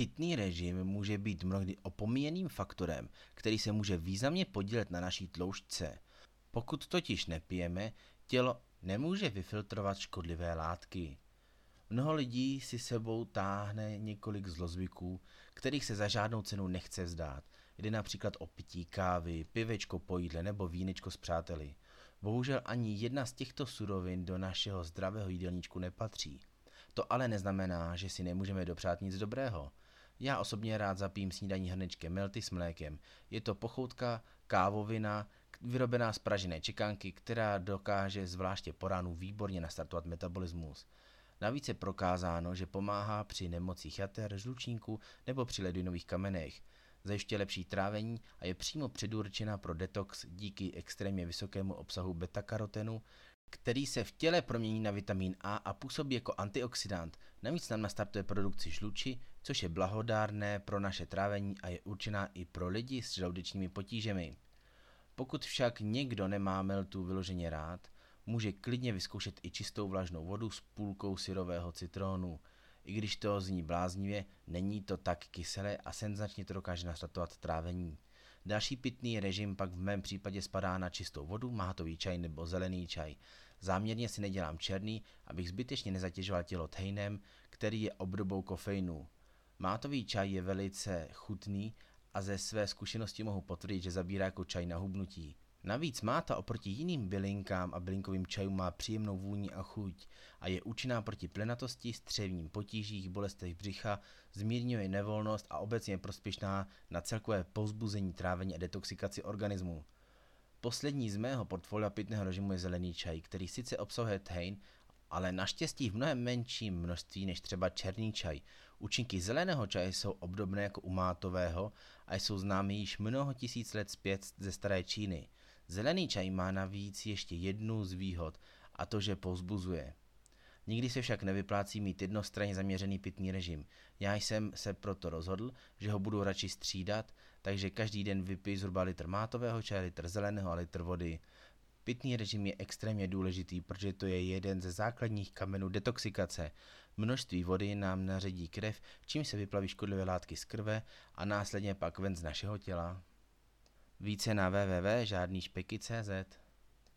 Pitný režim může být mnohdy opomíjeným faktorem, který se může významně podílet na naší tloušťce. Pokud totiž nepijeme, tělo nemůže vyfiltrovat škodlivé látky. Mnoho lidí si sebou táhne několik zlozvyků, kterých se za žádnou cenu nechce vzdát. Jde například o pití kávy, pivečko po jídle nebo vínečko s přáteli. Bohužel ani jedna z těchto surovin do našeho zdravého jídelníčku nepatří. To ale neznamená, že si nemůžeme dopřát nic dobrého. Já osobně rád zapím snídaní hrnečkem melty s mlékem. Je to pochoutka, kávovina, vyrobená z pražené čekánky, která dokáže zvláště po ránu výborně nastartovat metabolismus. Navíc je prokázáno, že pomáhá při nemocích jater, žlučníku nebo při ledvinových kamenech. Zajišťuje lepší trávení a je přímo předurčena pro detox díky extrémně vysokému obsahu beta-karotenu, který se v těle promění na vitamin A a působí jako antioxidant. Navíc nám nastartuje produkci žluči, což je blahodárné pro naše trávení a je určená i pro lidi s žaludečními potížemi. Pokud však někdo nemá meltu vyloženě rád, může klidně vyzkoušet i čistou vlažnou vodu s půlkou syrového citrónu. I když to zní bláznivě, není to tak kyselé a senzačně to dokáže nastartovat trávení. Další pitný režim pak v mém případě spadá na čistou vodu, mátový čaj nebo zelený čaj. Záměrně si nedělám černý, abych zbytečně nezatěžoval tělo tejnem, který je obdobou kofeinu. Mátový čaj je velice chutný a ze své zkušenosti mohu potvrdit, že zabírá jako čaj na hubnutí. Navíc máta oproti jiným bylinkám a bylinkovým čajům má příjemnou vůni a chuť a je účinná proti plenatosti, střevním potížích, bolestech břicha, zmírňuje nevolnost a obecně je prospěšná na celkové povzbuzení trávení a detoxikaci organismu. Poslední z mého portfolia pitného režimu je zelený čaj, který sice obsahuje tein, ale naštěstí v mnohem menším množství než třeba černý čaj. Účinky zeleného čaje jsou obdobné jako u mátového a jsou známy již mnoho tisíc let zpět ze staré Číny. Zelený čaj má navíc ještě jednu z výhod, a to, že povzbuzuje. Nikdy se však nevyplácí mít jednostranně zaměřený pitný režim. Já jsem se proto rozhodl, že ho budu radši střídat, takže každý den vypij zhruba litr mátového čaje, litr zeleného a litr vody. Pitný režim je extrémně důležitý, protože to je jeden ze základních kamenů detoxikace. Množství vody nám naředí krev, čím se vyplaví škodlivé látky z krve a následně pak ven z našeho těla. Více na www.žádnýšpeky.cz